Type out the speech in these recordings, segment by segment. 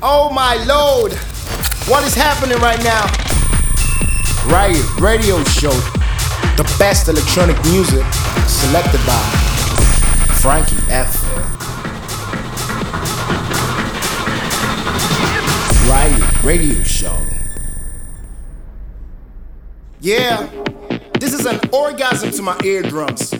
Oh my lord! What is happening right now? Riot Radio Show. The best electronic music selected by Frankie F. Riot Radio Show. Yeah, this is an orgasm to my eardrums.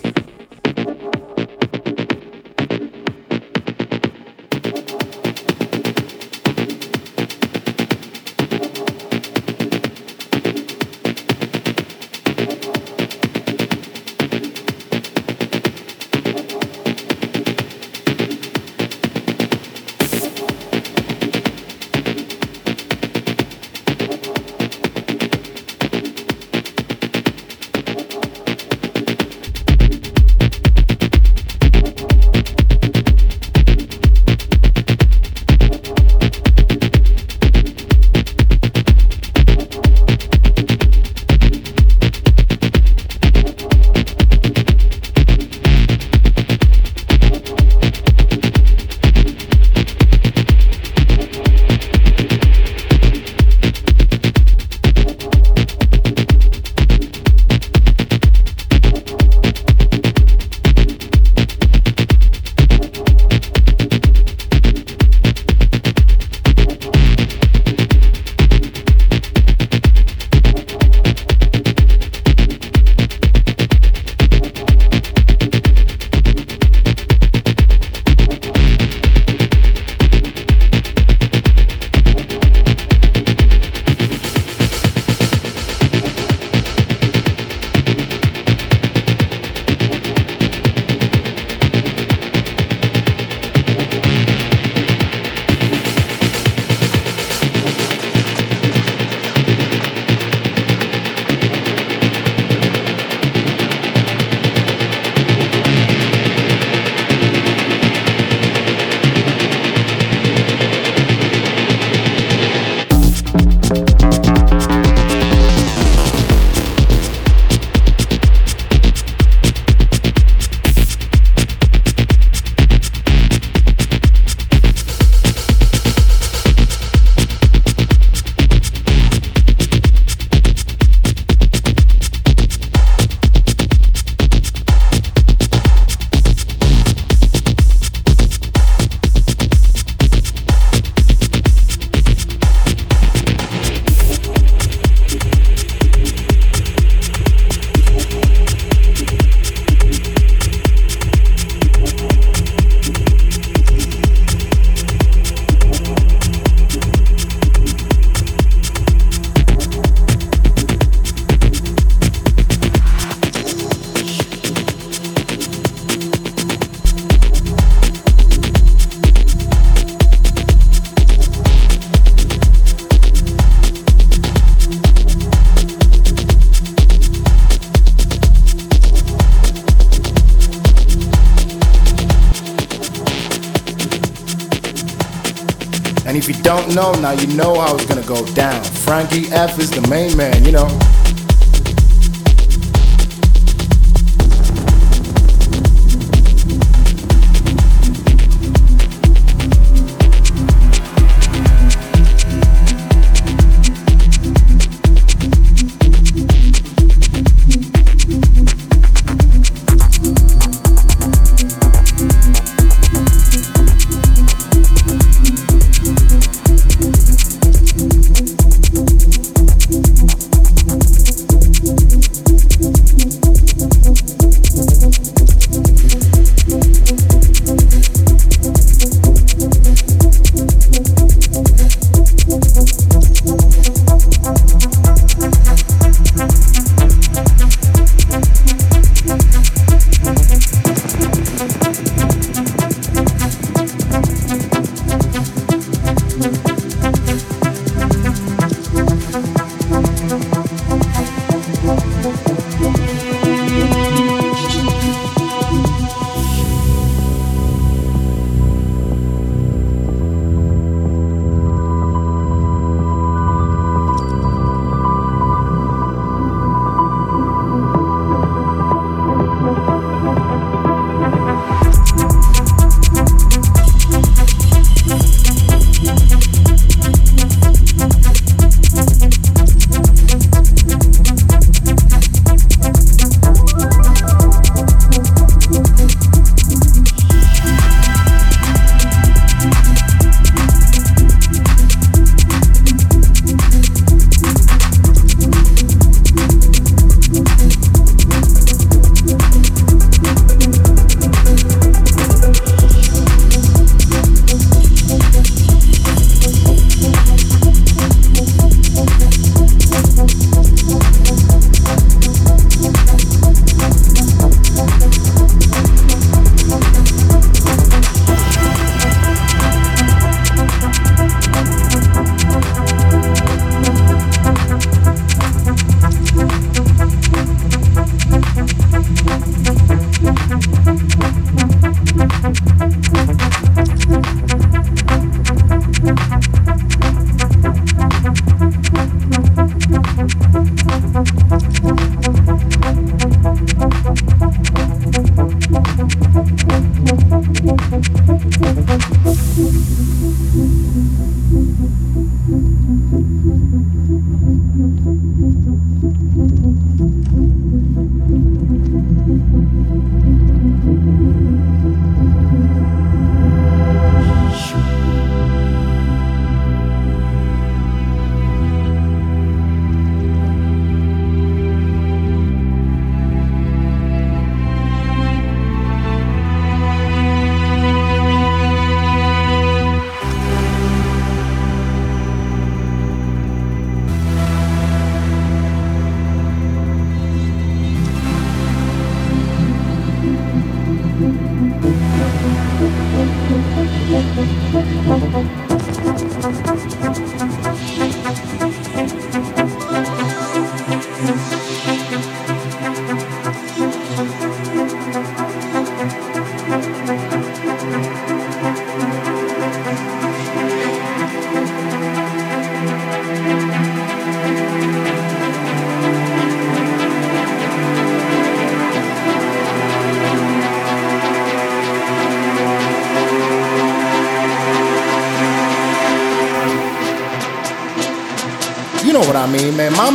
Don't know, now you know how it's gonna go down. Frankie F is the main man, you know.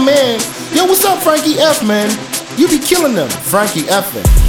Man. Yo, what's up, Frankie F, man? You be killing them, Frankie F. gonna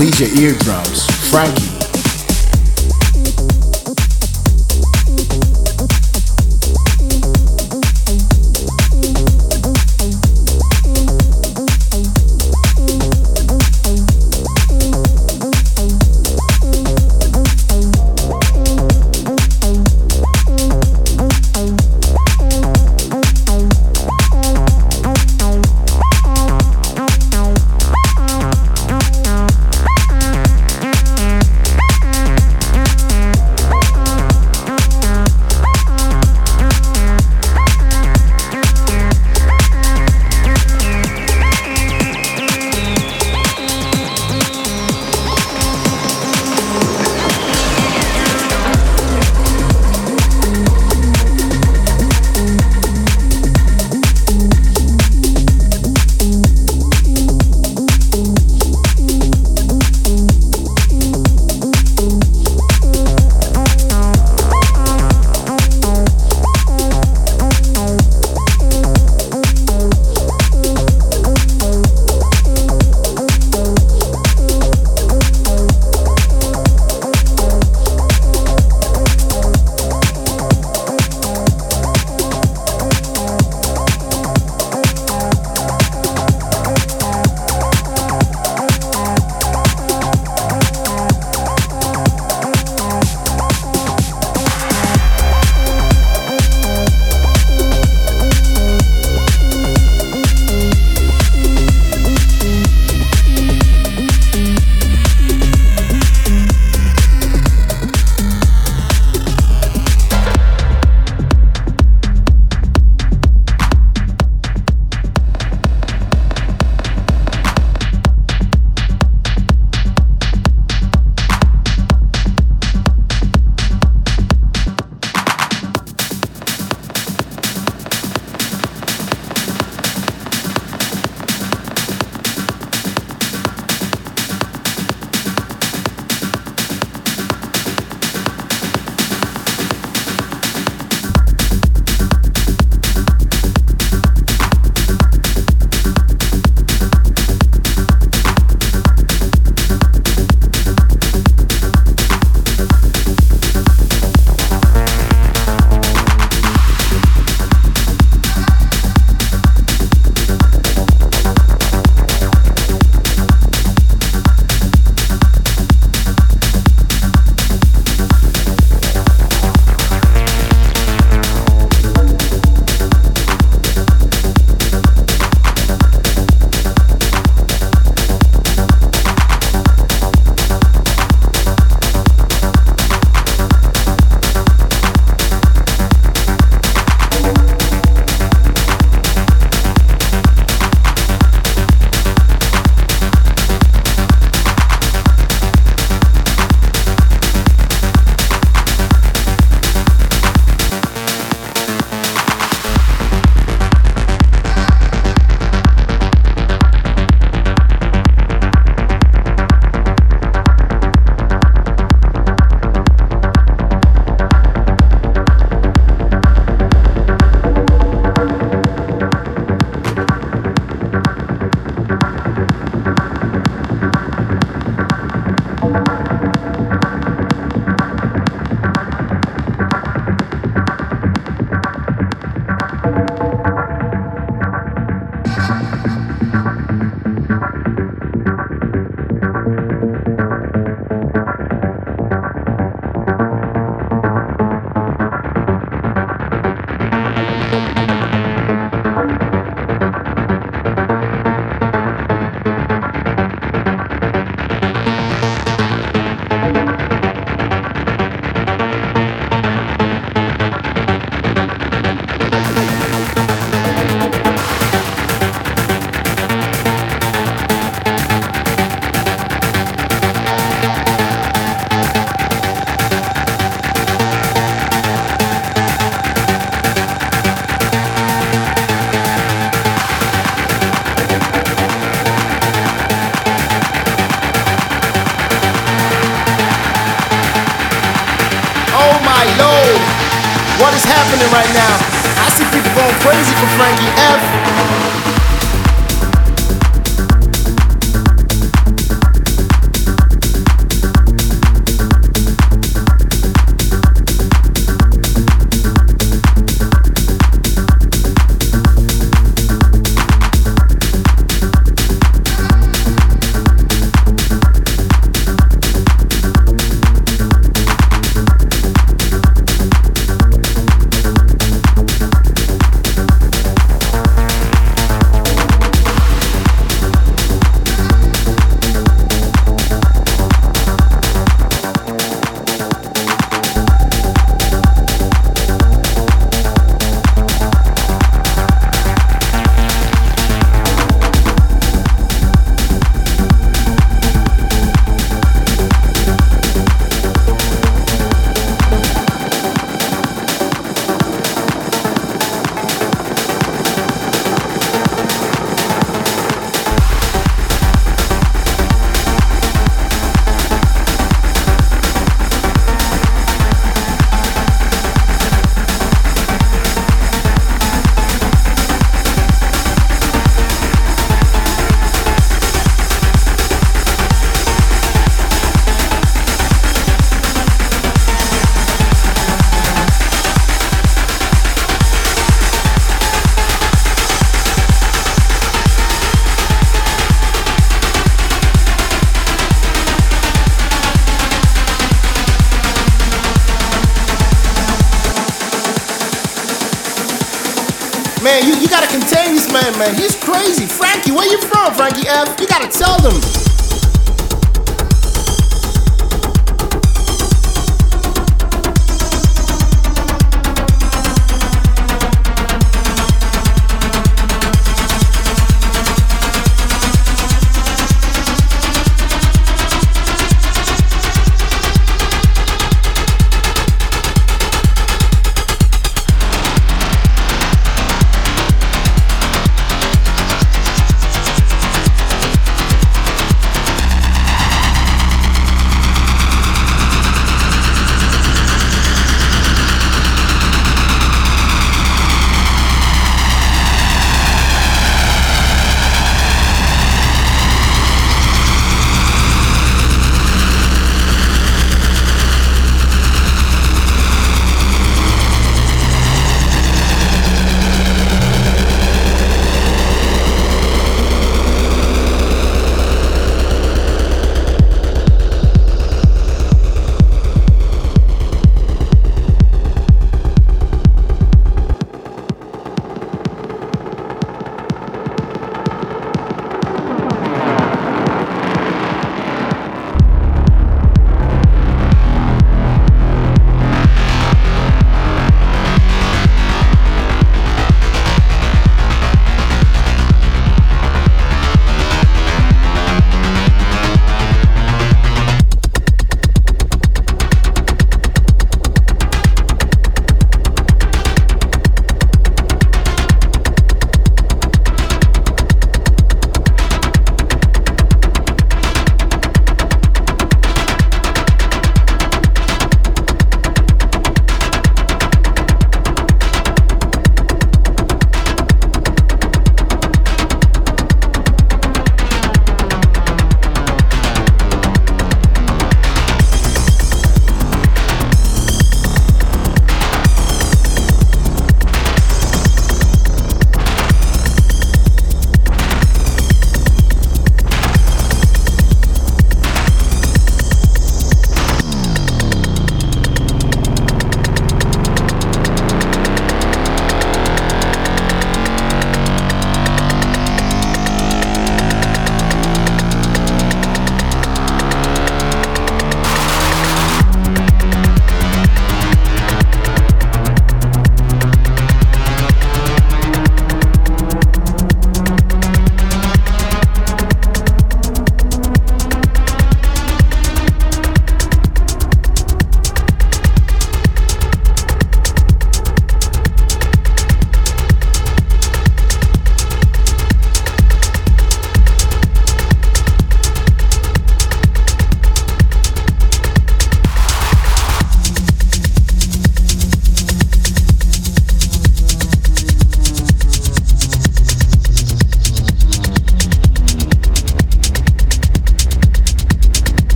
please your eardrums. Frankie.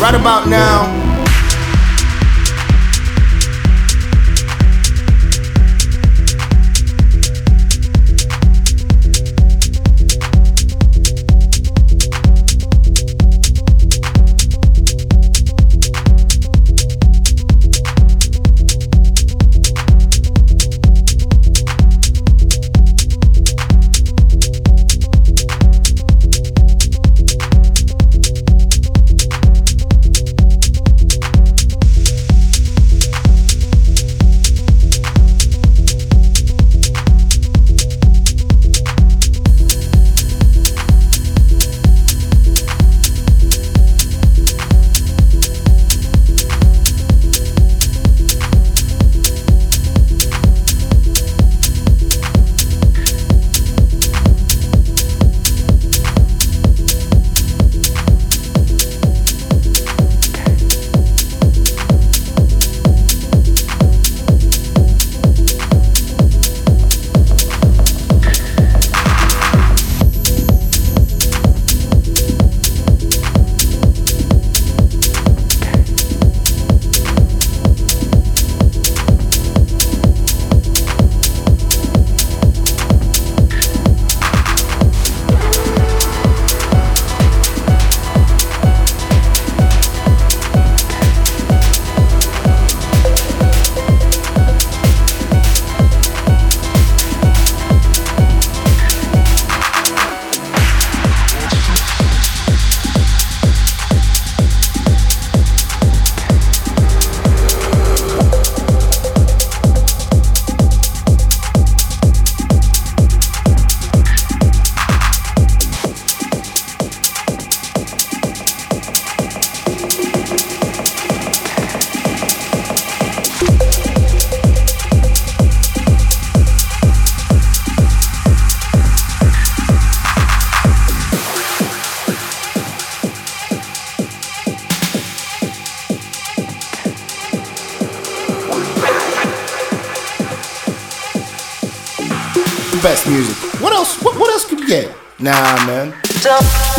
Right about now. Nah, man. don't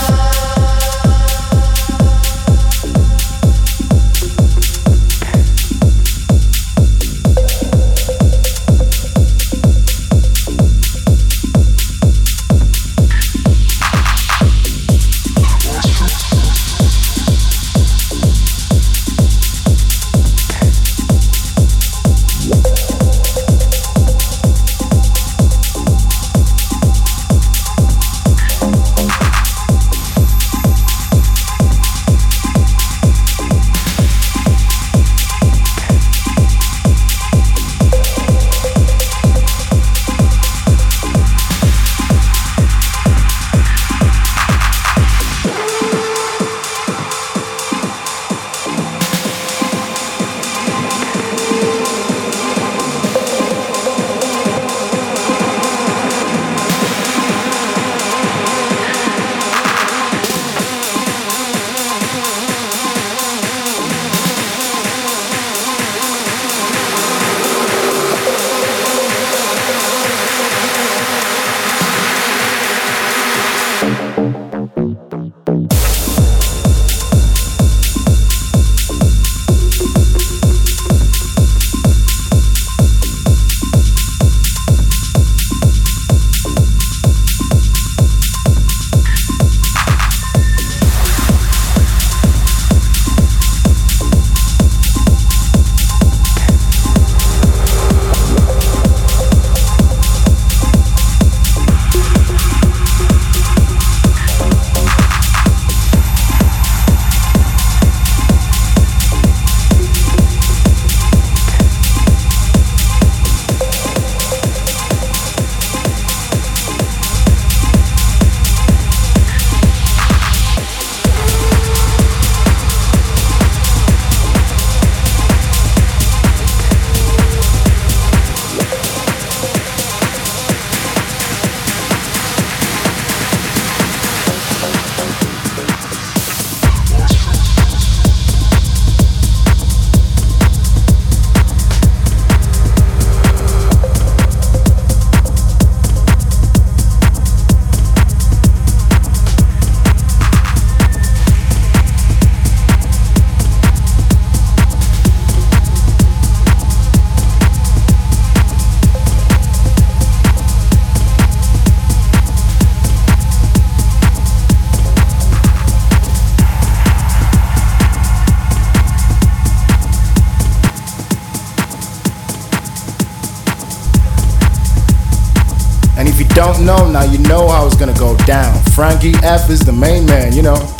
now you know how it's gonna go down. Frankie F is the main man, you know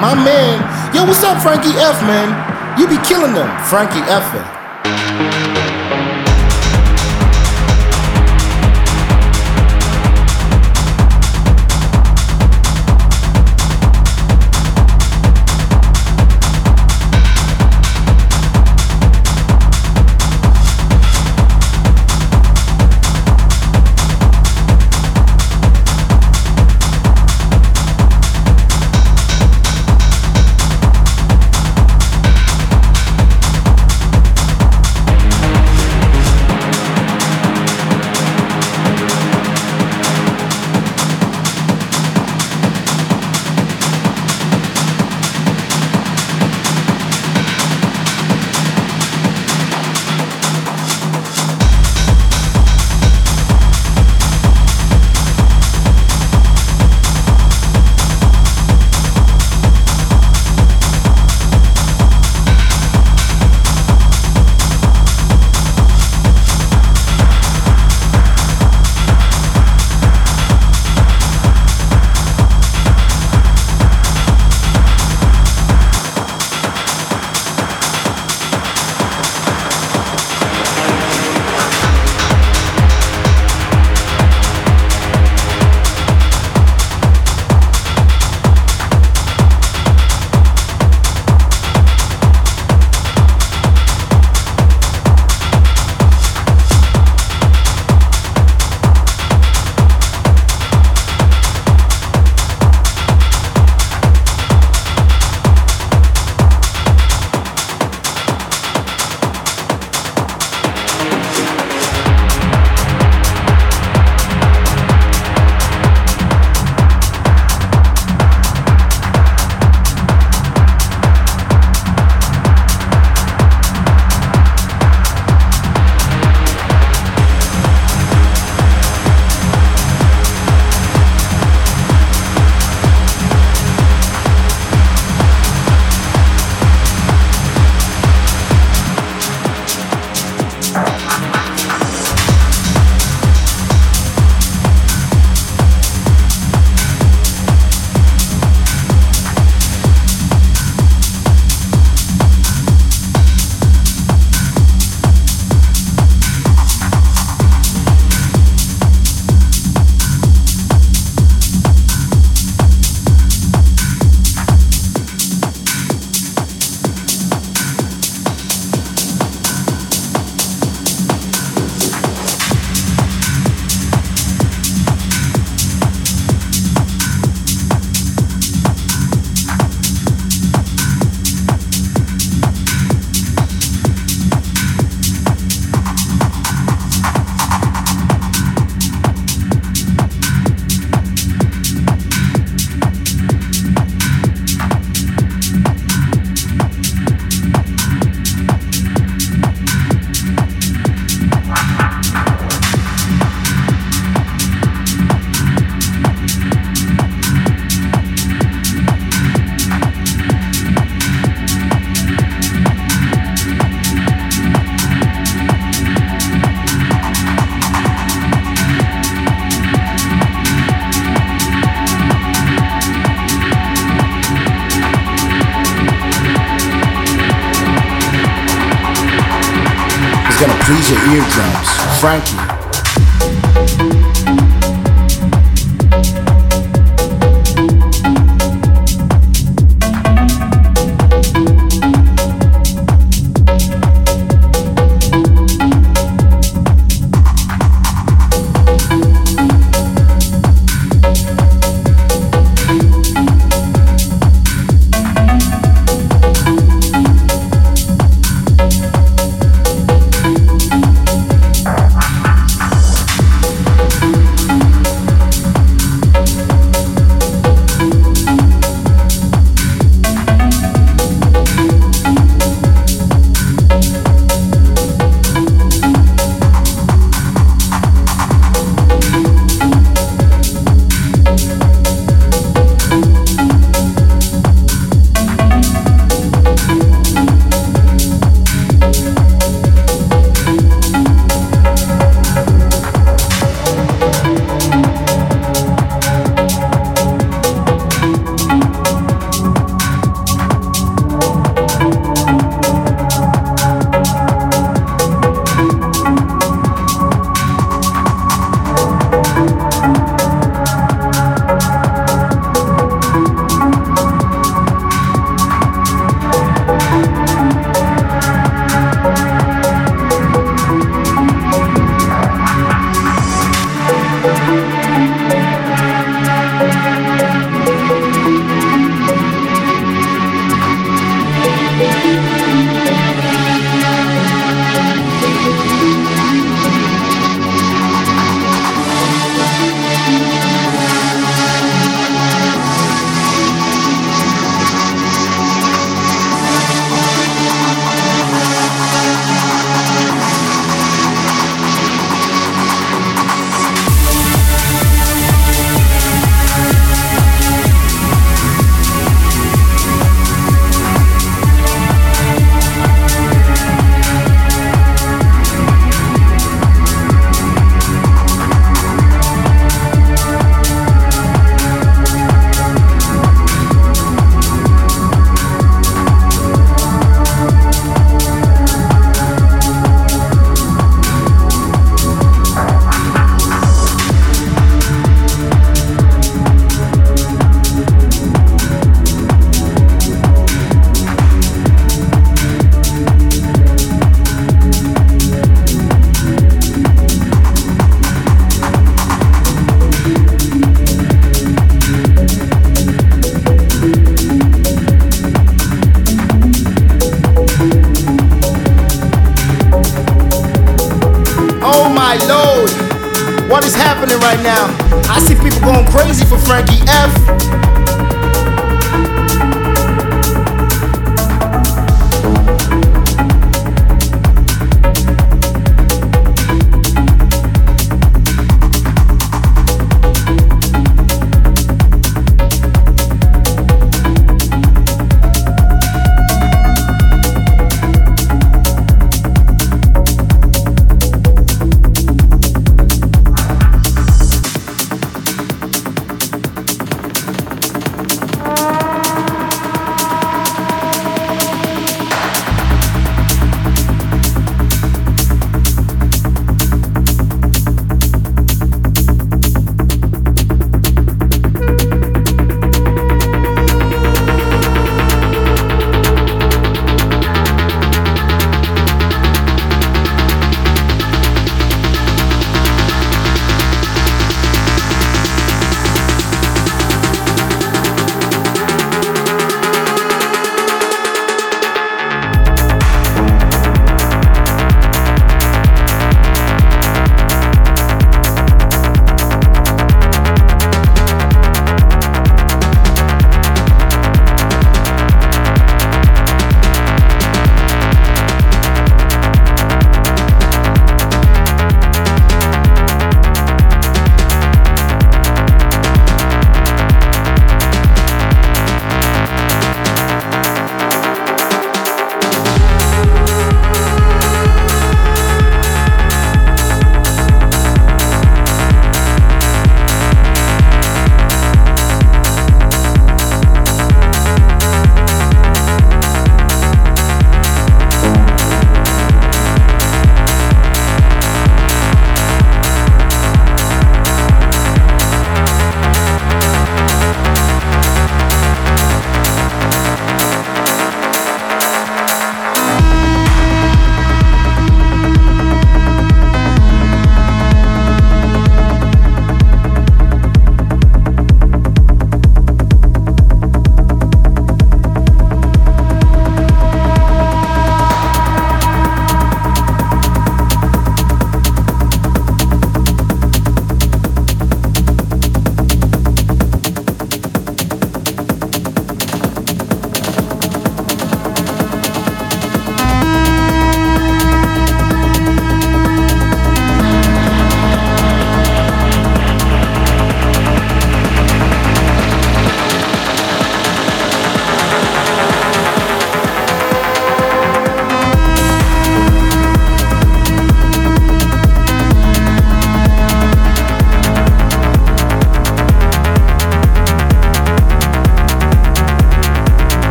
My man, yo, what's up, Frankie F, man? You be killing them, Frankie F.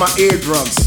my eardrums.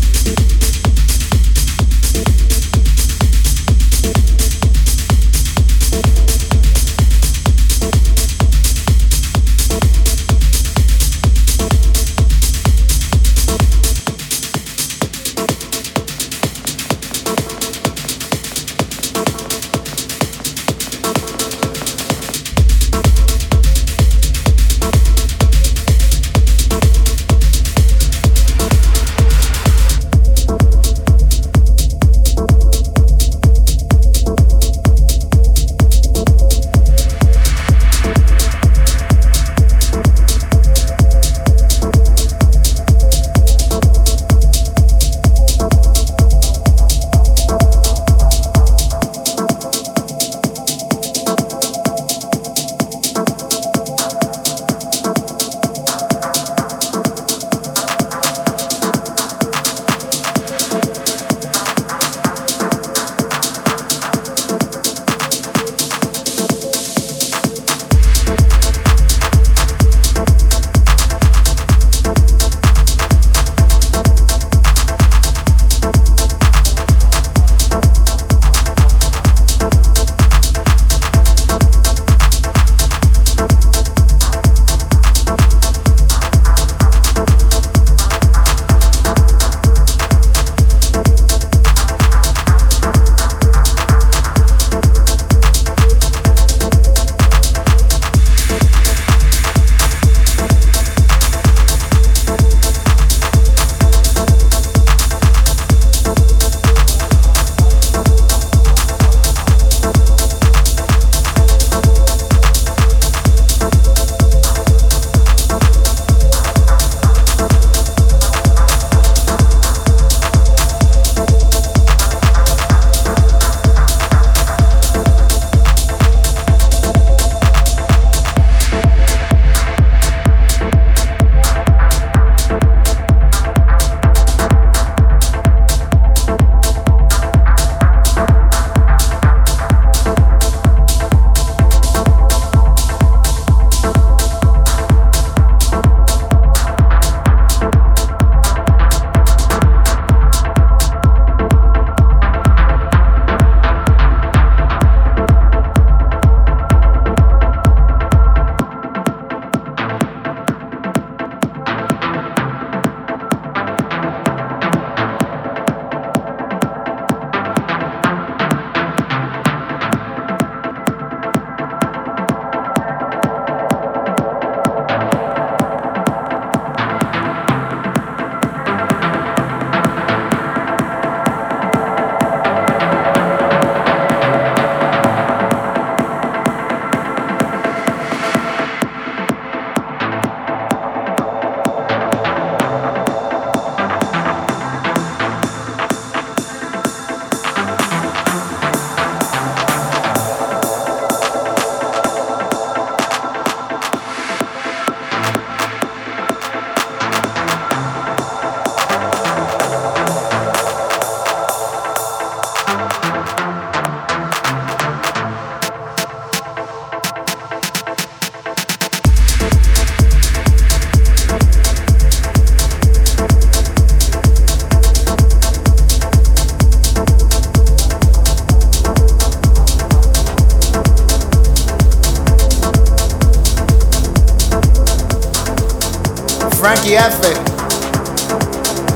Frankie F.A.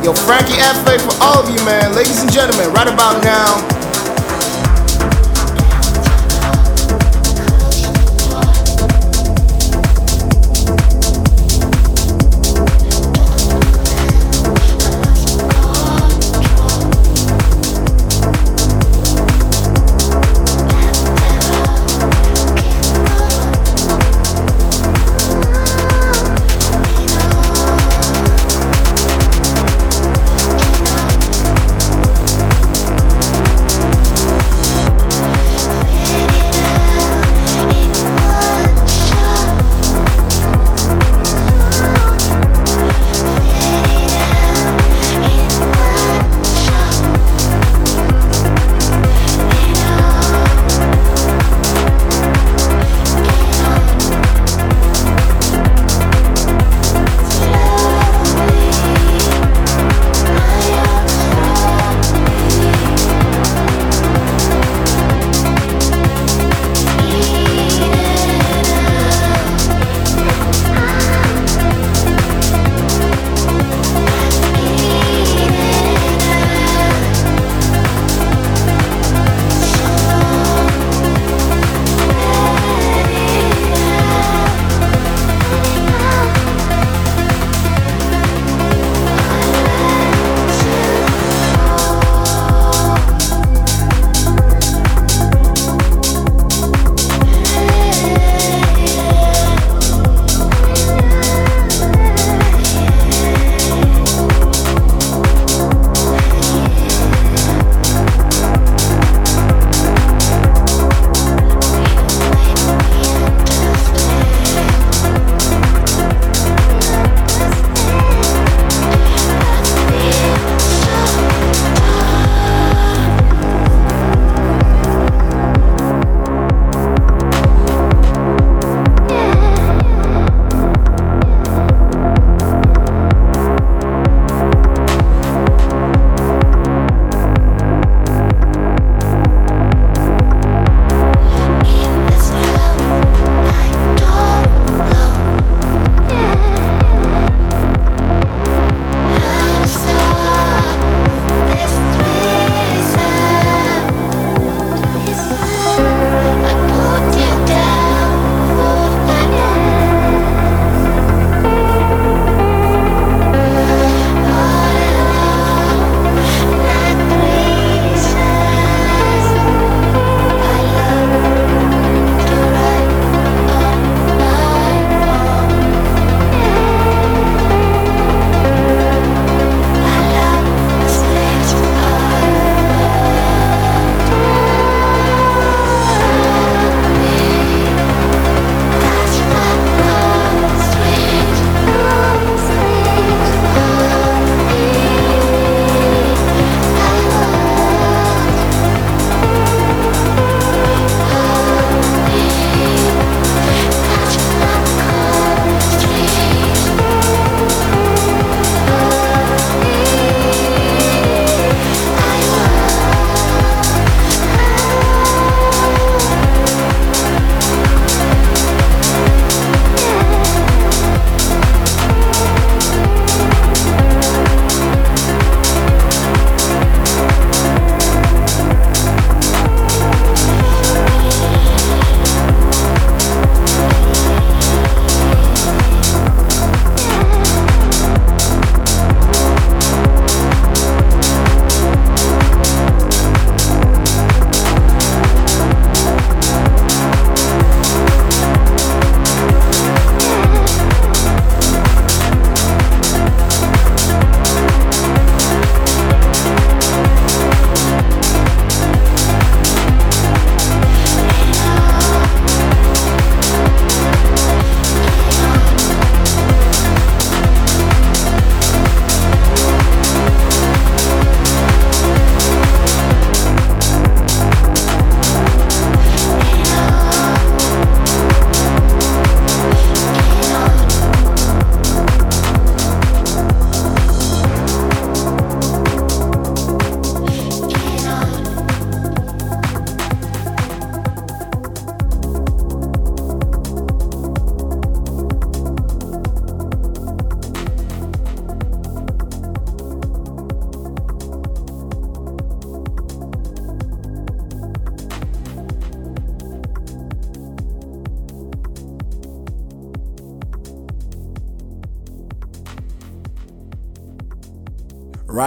Yo, Frankie F.A. for all of you, man. Ladies and gentlemen, right about now,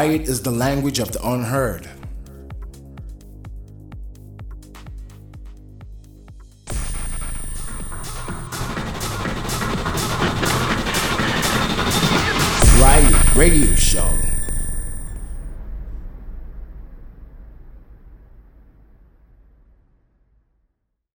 Riot is the language of the unheard.